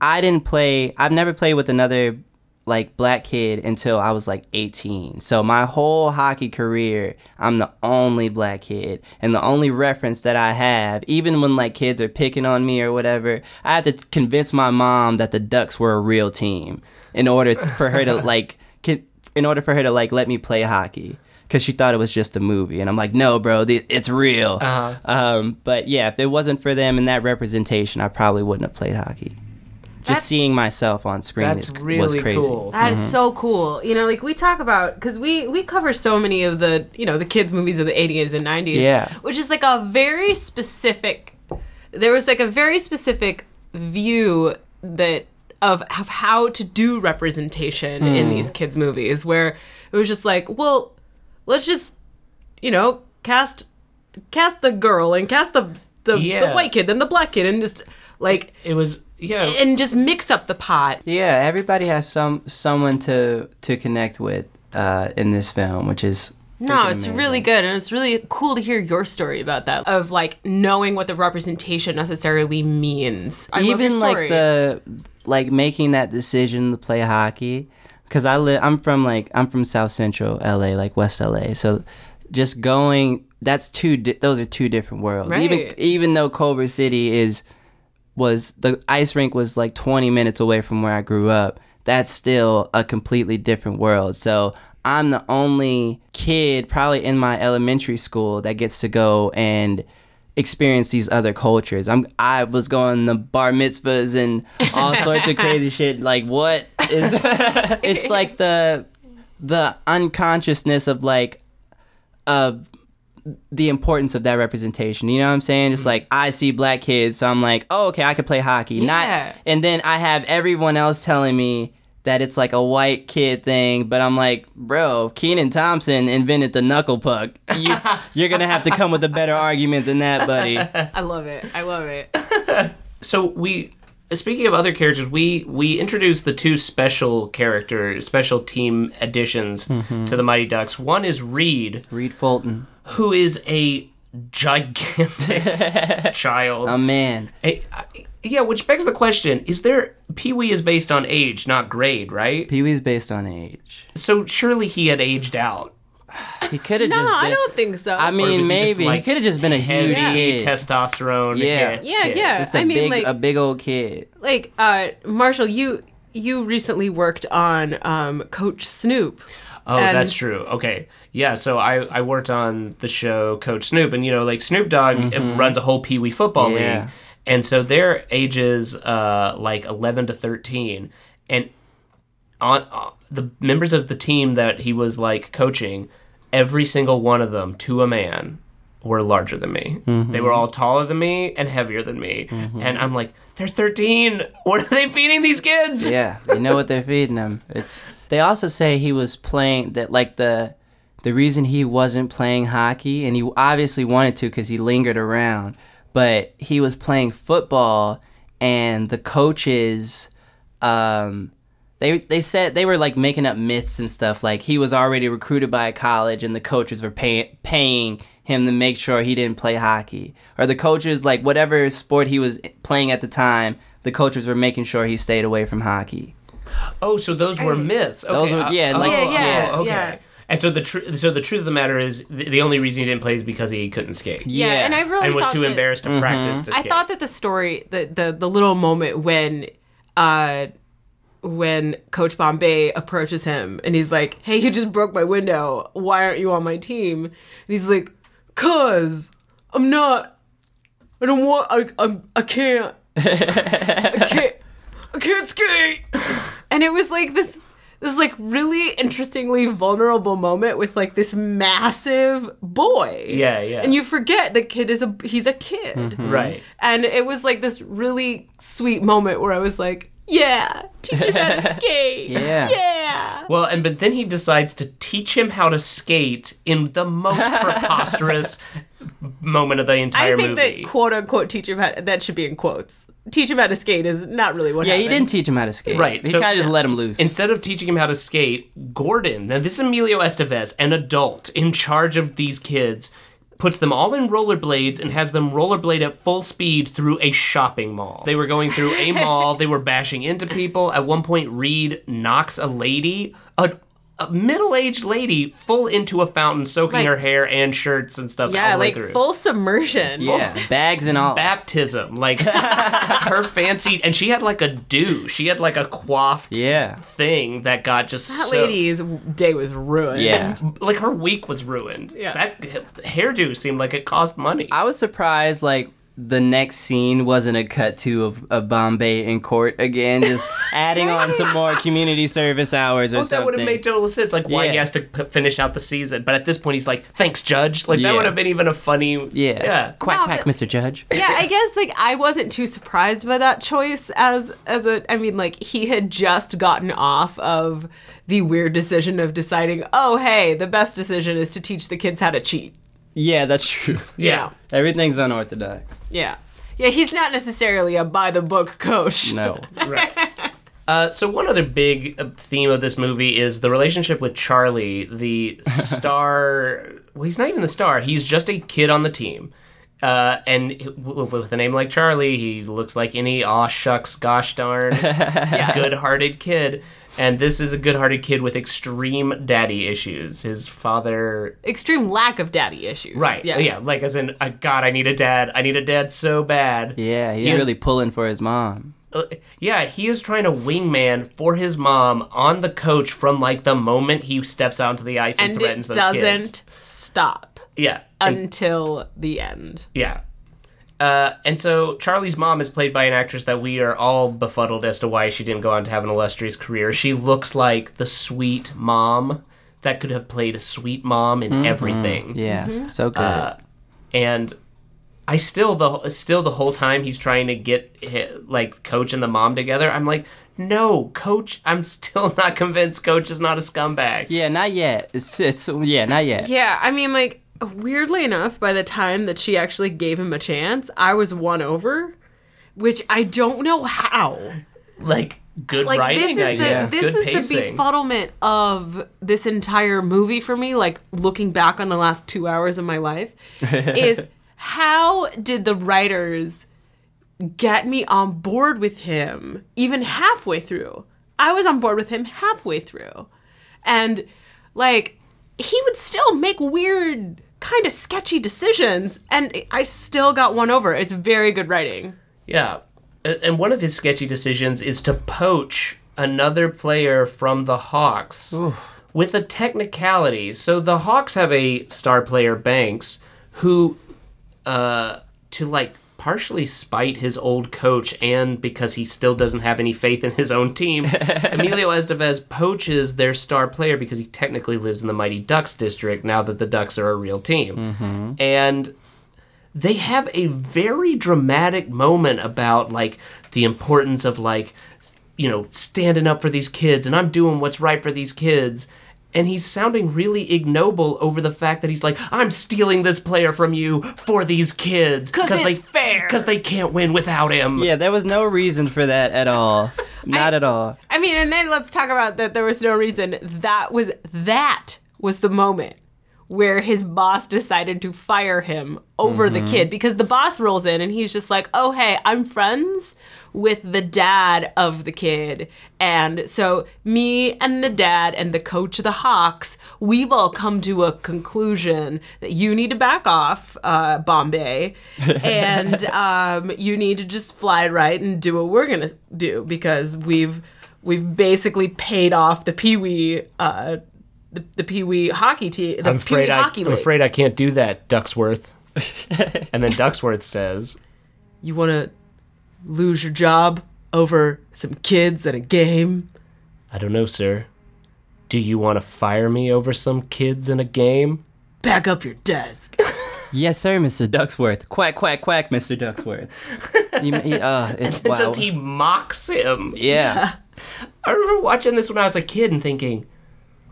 I didn't play, I've never played with another like black kid until I was like 18. So my whole hockey career, I'm the only black kid. And the only reference that I have, even when like kids are picking on me or whatever, I have to convince my mom that the Ducks were a real team in order for her to <laughs> like in order for her to like let me play hockey. Cause she thought it was just a movie, and I'm like, no, bro, th- it's real. Uh-huh. Um, but yeah, if it wasn't for them and that representation, I probably wouldn't have played hockey. Just That's- seeing myself on screen That's is, was crazy. cool. That is so cool. You know, like we talk about because we we cover so many of the you know the kids movies of the 80s and 90s. Yeah. Which is like a very specific. There was like a very specific view that of of how to do representation in these kids movies where it was just like, well, let's just you know cast cast the girl and cast the the, the white kid and the black kid and just like It was yeah. and just mix up the pot. Yeah, everybody has some someone to to connect with uh, in this film, which is No, it's amazing. really good, and it's really cool to hear your story about that. Of like knowing what the representation necessarily means. I love your even like the like making that decision to play hockey because I live I'm from like I'm from South Central LA like West LA so just going that's two di- those are two different worlds. Even Right. even though Culver City is was the ice rink was like 20 minutes away from where I grew up that's still a completely different world. So I'm the only kid probably in my elementary school that gets to go and experience these other cultures. I'm I was going to bar mitzvahs and all sorts of crazy <laughs> shit. Like what is <laughs> it's like the the unconsciousness of like uh the importance of that representation. You know what I'm saying? Just like I see black kids, so I'm like, oh okay, I could play hockey. Yeah. Not and then I have everyone else telling me that it's like a white kid thing, but I'm like, bro, Kenan Thompson invented the knuckle puck. You, <laughs> you're gonna have to come with a better argument than that, buddy. <laughs> I love it. I love it. <laughs> so we speaking of other characters we we introduced the two special character special team additions Mm-hmm. to the mighty ducks one is reed Reed Fulton, who is a gigantic child a man. A- I- yeah which begs the question is there pee-wee is based on age not grade right Pee Wee's based on age. so surely he had aged out <sighs> He could have No, just. Been, I don't think so. I mean, he just, maybe like, he could have just been a huge heavy kid. testosterone Yeah. yeah, yeah. Just a I mean, big, like, a big old kid. like uh, Marshall, you you recently worked on um, Coach Snoop. Oh, And- that's true. Okay. Yeah, so I, I worked on the show Coach Snoop, and you know, like Snoop Dogg uh, runs a whole Pee Wee football Mm-hmm. Yeah. league. And so their ages uh, like 11 to 13. And on uh, the members of the team that he was like coaching, every single one of them, to a man, were larger than me. Mm-hmm. They were all taller than me and heavier than me. And I'm like, they're 13. What are they feeding these kids? Yeah, they know what they're feeding them. It's. They also say he was playing that like the, the reason he wasn't playing hockey, and he obviously wanted to because he lingered around, but he was playing football, and the coaches, um, they they said they were like making up myths and stuff. Like he was already recruited by a college, and the coaches were pay- paying him to make sure he didn't play hockey, or the coaches like whatever sport he was playing at the time, the coaches were making sure he stayed away from hockey. Oh, so those were myths. Okay. Those were- uh, yeah, oh, like- Yeah, yeah, oh, okay. yeah. And so the tr- so the truth of the matter is the, the only reason he didn't play is because he couldn't skate Yeah, Yeah. and I really and was too that- embarrassed to practice to I skate. thought that the story, the the the little moment when, uh, when Coach Bombay approaches him and he's like, "Hey, you just broke my window. Why aren't you on my team?" And he's like, "Cause I'm not. I don't want. I I, I can't. I <laughs> can't. I can't skate." And it was like this. This like really interestingly vulnerable moment with like this massive boy. Yeah, yeah. And you forget the kid is a he's a kid. Mm-hmm. Mm-hmm. right. And it was like this really sweet moment where I was like, yeah, teach him how to <laughs> skate. Yeah. Yeah. Well, and but then he decides to teach him how to skate in the most <laughs> preposterous moment of the entire I think movie. that quote unquote teach him how that should be in quotes. Teach him how to skate is not really what Yeah, he didn't teach him how to skate. Right, He so- kind of just let him loose. Instead of teaching him how to skate, Gordon, now this is Emilio Estevez, an adult in charge of these kids, puts them all in rollerblades and has them rollerblade at full speed through a shopping mall. They were going through a <laughs> mall, they were bashing into people. At one point, Reed knocks a lady, a, a middle aged lady, full into a fountain, soaking Like- her hair and shirts and stuff. Yeah, all like through. full submersion. yeah, bags and all. Baptism, like <laughs> her fancy, and she had like a do. She had like a coiffed Yeah. thing that got just That soaked. lady's day was ruined. Yeah. like her week was ruined. Yeah. That hairdo seemed like it cost money. I was surprised, like, the next scene wasn't a cut to of, of Bombay in court again, just <laughs> adding on some more community service hours or something. That would have made total sense, like why he has to p- finish out the season. But at this point, he's like, "Thanks, Judge." Like that would have been even a funny. yeah. yeah. Quack, No, quack, but- Mr. Judge. <laughs> yeah, I guess like I wasn't too surprised by that choice as as a I mean like he had just gotten off of the weird decision of deciding, "Oh, hey, the best decision is to teach the kids how to cheat." Yeah, that's true. <laughs> You Yeah. Everything's unorthodox. Yeah. Yeah, he's not necessarily a by the book coach. No. <laughs> right. Uh, so one other big uh, theme of this movie is the relationship with Charlie, the <laughs> star. well, he's not even the star. He's just a kid on the team. Uh, and with a name like Charlie, he looks like any aw shucks, gosh darn, good-hearted kid. And this is a good-hearted kid with extreme daddy issues. His father, Extreme lack of daddy issues. right? Yeah. Yeah, like as in, uh, God, I need a dad. I need a dad so bad. Yeah, he's Yes. really pulling for his mom. uh, yeah, he is trying to wingman for his mom on the coach from like the moment he steps out into the ice and, and threatens it those doesn't kids. stop Yeah, and- until the end. yeah. Uh, and so Charlie's mom is played by an actress that we are all befuddled as to why she didn't go on to have an illustrious career. She looks like the sweet mom that could have played a sweet mom in everything. Yes, Mm-hmm. so good. and I still the still the whole time he's trying to get hi- like coach and the mom together. I'm like, no, coach. I'm still not convinced. Coach is not a scumbag. yeah, not yet. It's just yeah, not yet. Yeah, I mean, like, weirdly enough, by the time that she actually gave him a chance, I was won over, which I don't know how. Like good Like, writing, this I is, the, guess. this good is pacing. the befuddlement of this entire movie for me, like, looking back on the last two hours of my life, <laughs> is how did the writers get me on board with him even halfway through? I was on board with him halfway through. And like he would still make weird kind of sketchy decisions and I still got one over. It's very good writing. Yeah. And one of his sketchy decisions is to poach another player from the Hawks with a technicality. So the Hawks have a star player, Banks, who, uh, to like partially spite his old coach and because he still doesn't have any faith in his own team, <laughs> Emilio Estevez poaches their star player because he technically lives in the Mighty Ducks district now that the Ducks are a real team. Mm-hmm. And they have a very dramatic moment about like the importance of like you know standing up for these kids and I'm doing what's right for these kids and he's sounding really ignoble over the fact that he's like I'm stealing this player from you for these kids 'Cause they it's fair. cuz they can't win without him. Yeah, there was no reason for that at all. <laughs> Not at all. I mean, and then let's talk about that there was no reason. That was that was the moment where his boss decided to fire him over the mm-hmm. kid because the boss rolls in and he's just like, "Oh, hey, I'm friends with the dad of the kid." And so me and the dad and the coach of the Hawks, we've all come to a conclusion that you need to back off, uh, Bombay, <laughs> and um, you need to just fly right and do what we're gonna do because we've we've basically paid off the Pee Wee uh, the, the Pee Wee hockey team. The I'm afraid Pee Wee I, hockey I'm afraid I can't do that, Ducksworth. <laughs> and then Ducksworth says, You want to lose your job over some kids and a game? "I don't know, sir. Do you want to fire me over some kids and a game?" Back up your desk. <laughs> Yes, sir, Mr. Ducksworth. Quack, quack, quack, Mr. Ducksworth. he, he, uh, <laughs> it, wow. Just he mocks him. yeah. <laughs> I remember watching this when I was a kid and thinking,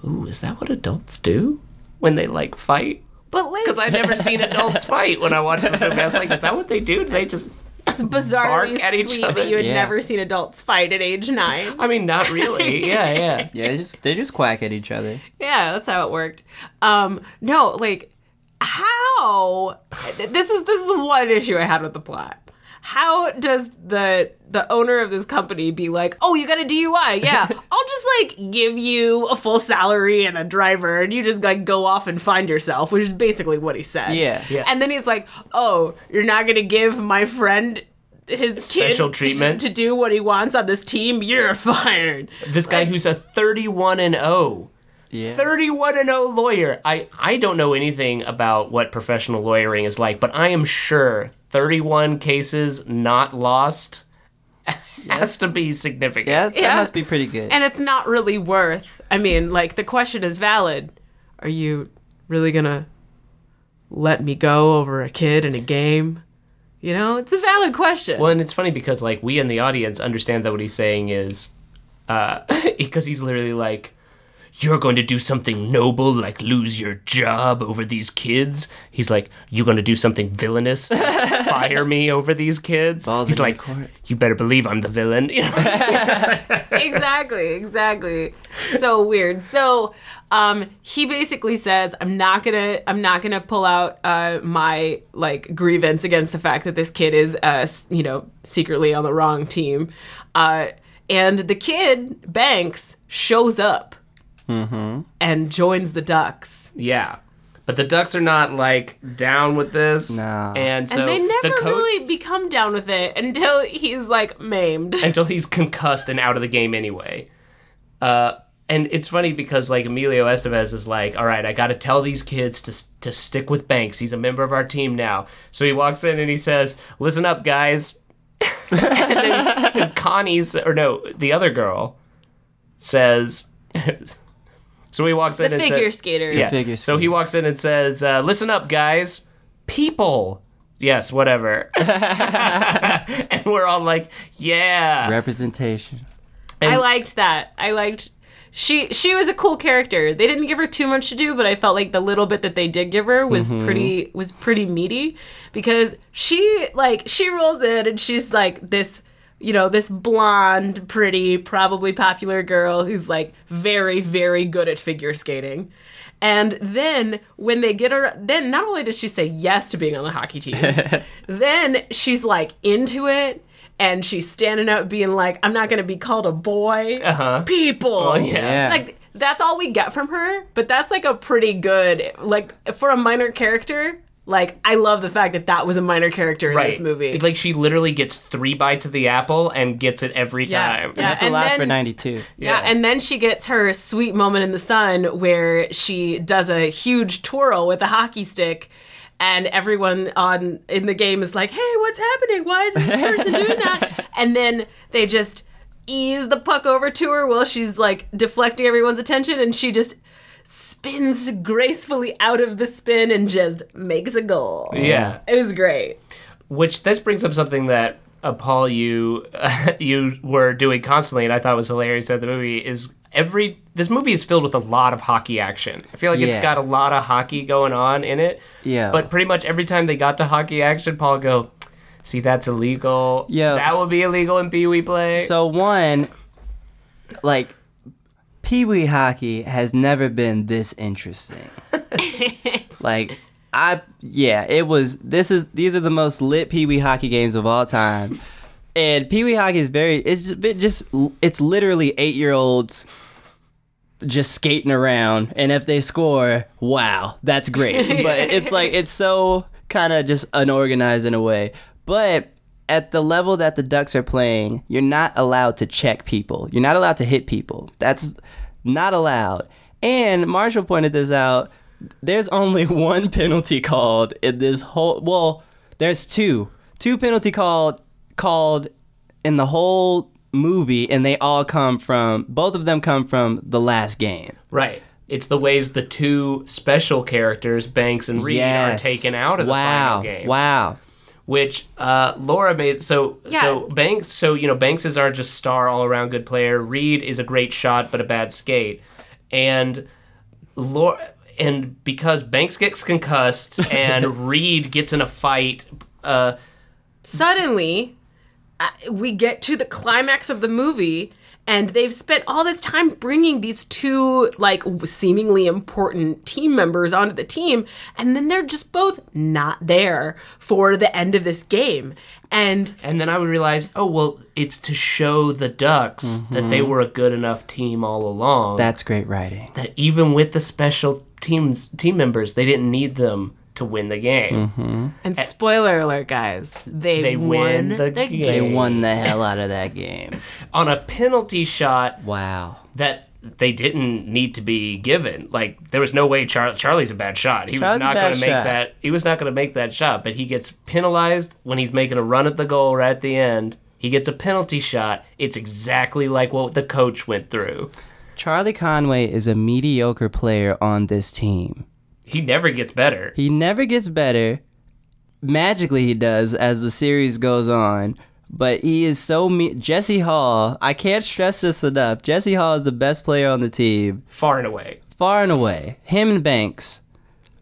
"Ooh, is that what adults do when they like fight?" But Because I'd never seen adults fight when I watched this movie. I was like, "Is that what they do? Do they just?" It's bizarrely bark at each sweet other. that you had Yeah. never seen adults fight at age nine. I mean, not really. <laughs> Yeah, yeah. Yeah, they just they just quack at each other. Yeah, that's how it worked. Um, no, like how this is this is one issue I had with the plot. How does the the owner of this company be like, "Oh, you got a DUI? Yeah, <laughs> I'll just like give you a full salary and a driver, and you just like go off and find yourself," which is basically what he said. Yeah. Yeah. And then he's like, "Oh, you're not gonna give my friend." His Special kid treatment? to do what he wants on this team. You're <laughs> fired. This guy who's a 31 and 0. Yeah. 31 and 0 lawyer. I, I don't know anything about what professional lawyering is like, but I am sure 31 cases not lost has to be significant. Yeah, that Yeah. must be pretty good. and it's not really worth i mean like the question is valid are you really gonna let me go over a kid in a game you know it's a valid question Well, and it's funny because like we in the audience understand that what he's saying is, uh, <laughs> because he's literally like, "You're going to do something noble, like lose your job over these kids." He's like, "You're going to do something villainous, like, <laughs> fire me over these kids." Balls he's like, "You better believe I'm the villain." <laughs> Exactly exactly so weird so um he basically says i'm not gonna i'm not gonna pull out uh my like grievance against the fact that this kid is uh you know secretly on the wrong team uh and the kid banks shows up and joins the ducks yeah. But the Ducks are not like down with this. No. And so and they never the coach really become down with it until he's like maimed. <laughs> until he's concussed and out of the game anyway. Uh, and it's funny because like Emilio Estevez is like, all right, I got to tell these kids to to stick with Banks. He's a member of our team now. So he walks in and he says, "Listen up, guys." <laughs> and then his Connie's or no, the other girl says. <laughs> so he walks in The and figure says, skater. Yeah. figure so he walks in and says, uh, "Listen up, guys. People." Yes, whatever. <laughs> <laughs> and we're all like, "Yeah." Representation. I liked that. I liked she she was a cool character. They didn't give her too much to do, but I felt like the little bit that they did give her was Mm-hmm. pretty was pretty meaty because she like she rolls in and she's like this you know, this blonde, pretty, probably popular girl who's like very, very good at figure skating. And then when they get her, then not only does she say yes to being on the hockey team, <laughs> then she's like into it and she's standing up being like, I'm not going to be called a boy. Uh-huh. People. yeah. Yeah. Like, that's all we get from her, but that's like a pretty good, like, for a minor character. Like, I love the fact that that was a minor character in right. this movie. Like she literally gets three bites of the apple and gets it every Yeah, time. yeah. That's a and lot for then- 92. Yeah, Yeah. and then she gets her sweet moment in the sun where she does a huge twirl with a hockey stick, and everyone on in the game is like, "Hey, what's happening? Why is this <laughs> person doing that?" And then they just ease the puck over to her while she's like deflecting everyone's attention, and she just spins gracefully out of the spin and just makes a goal. Yeah. It was great. Which this brings up something that uh, Paul you <laughs> you were doing constantly, and I thought was hilarious at the movie is every this movie is filled with a lot of hockey action. I feel like Yeah. it's got a lot of hockey going on in it. Yeah. But pretty much every time they got to hockey action, Paul go, "See, that's illegal. Yeah, that s- would be illegal in Pee Wee play." So one, like, Pee Wee hockey has never been this interesting. <laughs> like, I yeah, it was. This is these are the most lit Pee Wee hockey games of all time, and Pee Wee hockey is very. It's just, it just it's literally eight year olds just skating around, and if they score, wow, that's great. but it's like it's so kind of just unorganized in a way. But at the level that the Ducks are playing, you're not allowed to check people. You're not allowed to hit people. That's not allowed. And Marshall pointed this out. There's only <laughs> one penalty called in this whole. Well, there's two. Two penalty called called in the whole movie, and they all come from. Both of them come from the last game. right. It's the ways the two special characters, Banks and Reed, yes. are taken out of the wow. final game. Wow. Which uh, Laura made. So Yeah. so Banks. So you know Banks is our just star all around good player. Reed is a great shot but a bad skate, and Laura. And because Banks gets concussed <laughs> and Reed gets in a fight, uh, suddenly uh, we get to the climax of the movie and they've spent all this time bringing these two like seemingly important team members onto the team and then they're just both not there for the end of this game and and then I would realize, oh well, it's to show the Ducks that they mm-hmm. were a good enough team all along. That's great writing. that even with the special teams team members, they didn't need them to win the game. Mm-hmm. and spoiler alert guys they, They won win the, the game. game. They won the hell out of that game. <laughs> On a penalty shot Wow. that they didn't need to be given. Like there was no way Char- Charlie's a bad shot. He Charlie's was not going to make shot. that. He was not going to make that shot. But he gets penalized when he's making a run at the goal right at the end. He gets a penalty shot. It's exactly like what the coach went through. Charlie Conway is a mediocre player on this team. He never gets better. He never gets better. Magically, he does as the series goes on. But he is so me. Jesse Hall, I can't stress this enough. Jesse Hall is the best player on the team, Far and away. far and away. Him and Banks.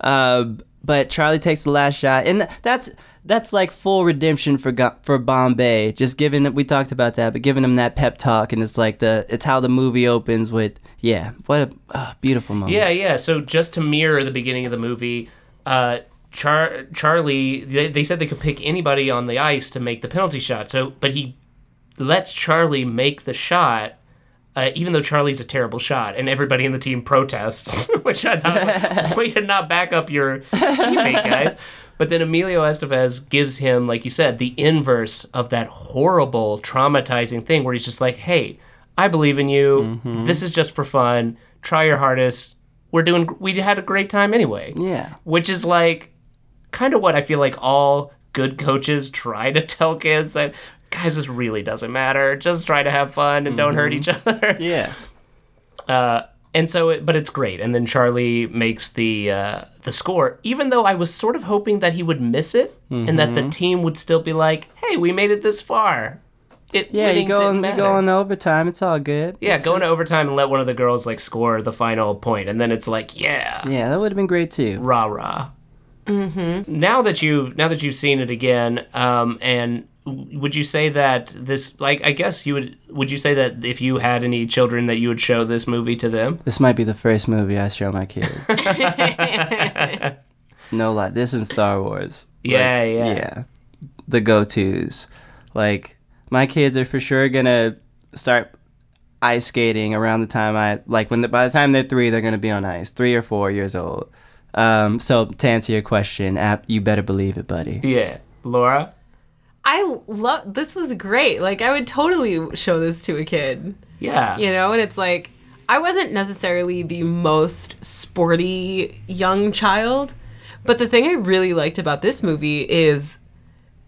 Uh, but Charlie takes the last shot, and that's that's like full redemption for Go- for Bombay. Just giving that we talked about that, but giving him that pep talk, and it's like the it's how the movie opens with yeah, what a ah, beautiful moment. Yeah, yeah. So just to mirror the beginning of the movie, uh, Char- Charlie, they, they said they could pick anybody on the ice to make the penalty shot. So, but he lets Charlie make the shot uh, even though Charlie's a terrible shot, and everybody in the team protests, <laughs> which I thought, <laughs> way to not back up your teammate, guys. But then Emilio Estevez gives him, like you said, the inverse of that horrible, traumatizing thing where he's just like, hey, I believe in you. Mm-hmm. This is just for fun. Try your hardest. We're doing, we had a great time anyway. Yeah. Which is like kind of what I feel like all good coaches try to <laughs> tell kids that, guys, this really doesn't matter. Just try to have fun and don't hurt mm-hmm. each other. Yeah. <laughs> Uh, and so it, but it's great and then charlie makes the uh, the score even though i was sort of hoping that he would miss it and that Mm-hmm. the team would still be like hey we made it this far it Yeah, you winning go didn't on, you go on overtime. It's all good. yeah go into overtime and let one of the girls like score the final point and then it's like yeah Yeah, that would have been great too. rah rah mm-hmm. now that you've now that you've seen it again um, and w- would you say that this like i guess you would would you say that if you had any children that you would show this movie to them This might be the first movie I show my kids. <laughs> <laughs> no lie, this and Star Wars. Yeah, Like, yeah. yeah. The go tos, like my kids are for sure gonna start ice skating around the time I like when the, by the time they're three, they're gonna be on ice, three or four years old. Um, so to answer your question, app, you better believe it, buddy. yeah laura I love this was great. Like I would totally show this to a kid. yeah you know and it's like i wasn't necessarily the most sporty young child but the thing i really liked about this movie is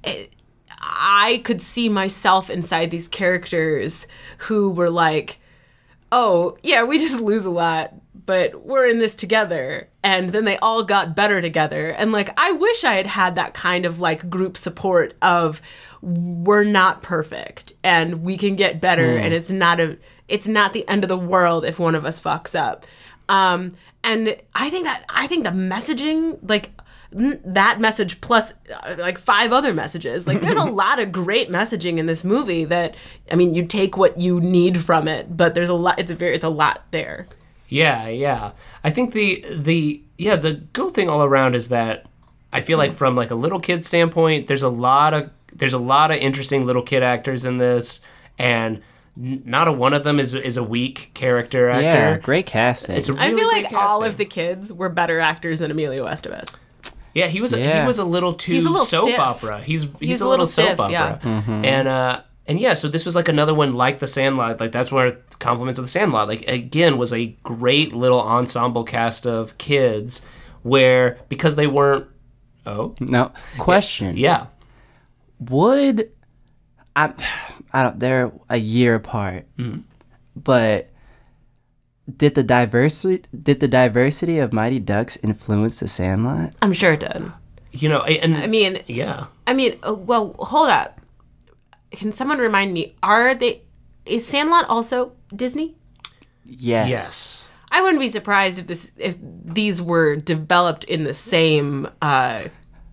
it, i could see myself inside these characters who were like oh yeah we just lose a lot but we're in this together and then they all got better together. And like i wish i had had that kind of like group support of we're not perfect and we can get better and it's not a it's not the end of the world if one of us fucks up. Um and i think that i think the messaging like that message plus uh, like five other messages like there's a <laughs> lot of great messaging in this movie that i mean you take what you need from it but there's a lot it's a very it's a lot there Yeah, yeah. I think the the yeah the good thing all around is that I feel like from like a little kid standpoint, there's a lot of there's a lot of interesting little kid actors in this, and not a one of them is is a weak character actor. Yeah, great casting. It's a i really feel great like all of the kids were better actors than emilio estevez Yeah, he was Yeah. he was a little too He's a little soap stiff. opera. He's he's, a a, little little, soap stiff, yeah. opera. And uh and yeah, so this was like another one like The Sandlot. Like that's where compliments of The Sandlot. Like again was a great little ensemble cast of kids where because they weren't oh no question. yeah would I I don't they're a year apart. But did the diversity did the diversity of Mighty Ducks influence the Sandlot? i'm sure it did you know and i mean yeah I mean, uh, well, hold up. Can someone remind me? Are they? Is Sandlot also Disney? Yes. yes I wouldn't be surprised if this if these were developed in the same uh,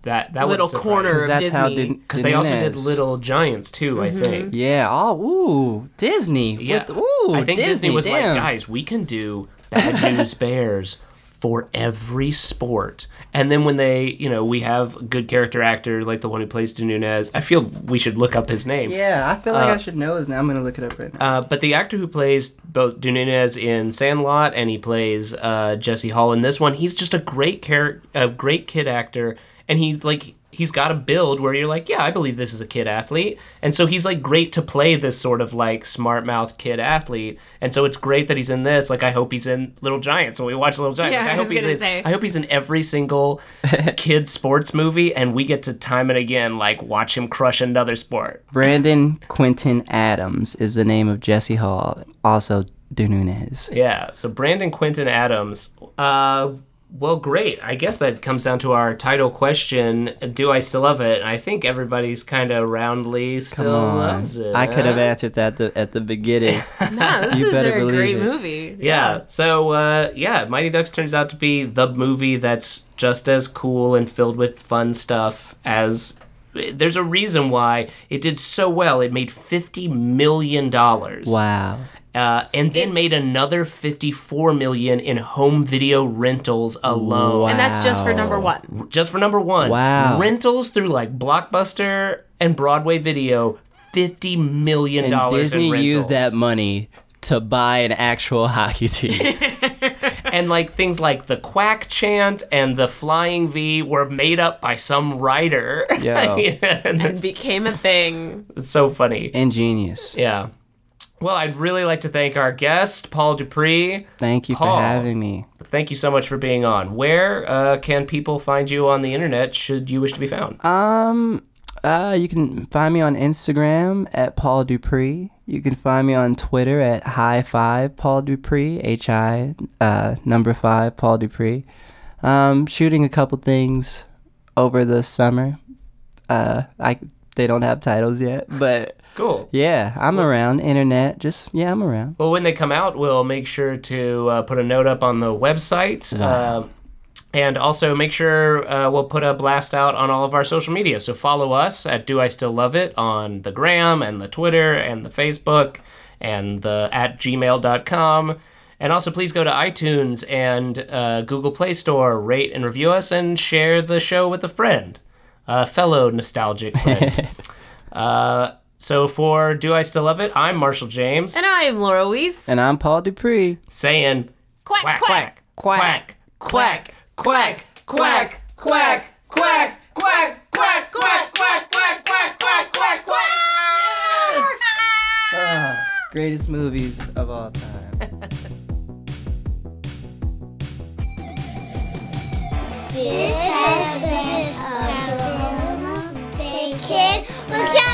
that that little would corner of that's Disney. how did because they also did Little Giants too. I think. Yeah. Oh, ooh, Disney. Yeah, With, ooh, I think Disney, Disney was damn. like, guys, we can do Bad News Bears for every sport. And then when they, you know, we have a good character actor like the one who plays DeNunez. I feel we should look up his name. Yeah, I feel like I should know his name. I'm gonna look it up right now. Uh, but the actor who plays both DeNunez in Sandlot and he plays uh, Jesse Hall in this one, he's just a great character, a great kid actor, and he like he's got a build where you're like, yeah, I believe this is a kid athlete, and so he's like great to play this sort of like smart mouth kid athlete, and so it's great that he's in this. Like I hope he's in Little Giants when we watch Little Giants. Yeah, Like, I, I hope was he's gonna in. say. I hope he's in every single <laughs> kid sports movie, and we get to time and again like watch him crush another sport. Brandon Quintin Adams is the name of Jesse Hall, also DeNunez. Yeah. So Brandon Quintin Adams. Uh, well, great. I guess that comes down to our title question: Do I still love it? And I think everybody's kind of roundly still loves it. I could have answered that the, at the beginning. <laughs> No, this You is better a believe great it. movie. Yeah. So uh, yeah, Mighty Ducks turns out to be the movie that's just as cool and filled with fun stuff as. There's a reason why it did so well. It made fifty million dollars. wow. Uh, and then made another 54 million in home video rentals alone And that's just for number one. just for number one Wow. rentals through like blockbuster and broadway video 50 million And dollars Disney in rentals. used that money to buy an actual <laughs> hockey team. <laughs> and like things like the quack chant and the flying V were made up by some writer. Yeah. <laughs> and and became a thing. it's so funny. Ingenious. Yeah. Well, I'd really like to thank our guest, Paul Dupree. Thank you Paul. for having me. Thank you so much for being on. Where uh, can people find you on the internet should you wish to be found? Um, uh, you can find me on Instagram at Paul Dupree. You can find me on Twitter at High Five Paul Dupree, H I uh, number five Paul Dupree. Um, shooting a couple things over the summer. Uh, I they don't have titles yet, but Cool. yeah, I'm around. Internet, just yeah, I'm around. Well, when they come out, we'll make sure to uh, put a note up on the website. Uh, and also make sure uh, we'll put a blast out on all of our social media. So follow us at Do I Still Love It on the gram and the Twitter and the Facebook and the at gmail.com. And also please go to iTunes and uh, Google Play Store, rate and review us, and share the show with a friend, a fellow nostalgic friend. <laughs> uh, so for Do I Still Love It, I'm Marshall James. And I'm Laura Weiss. And I'm Paul Dupree. Saying quack, quack, quack, quack, quack, quack, quack, quack, quack, quack, quack, quack, quack, quack, quack, quack, quack, quack. Yes! Greatest movies of all time. quack, quack, quack, quack, quack, quack, quack, quack,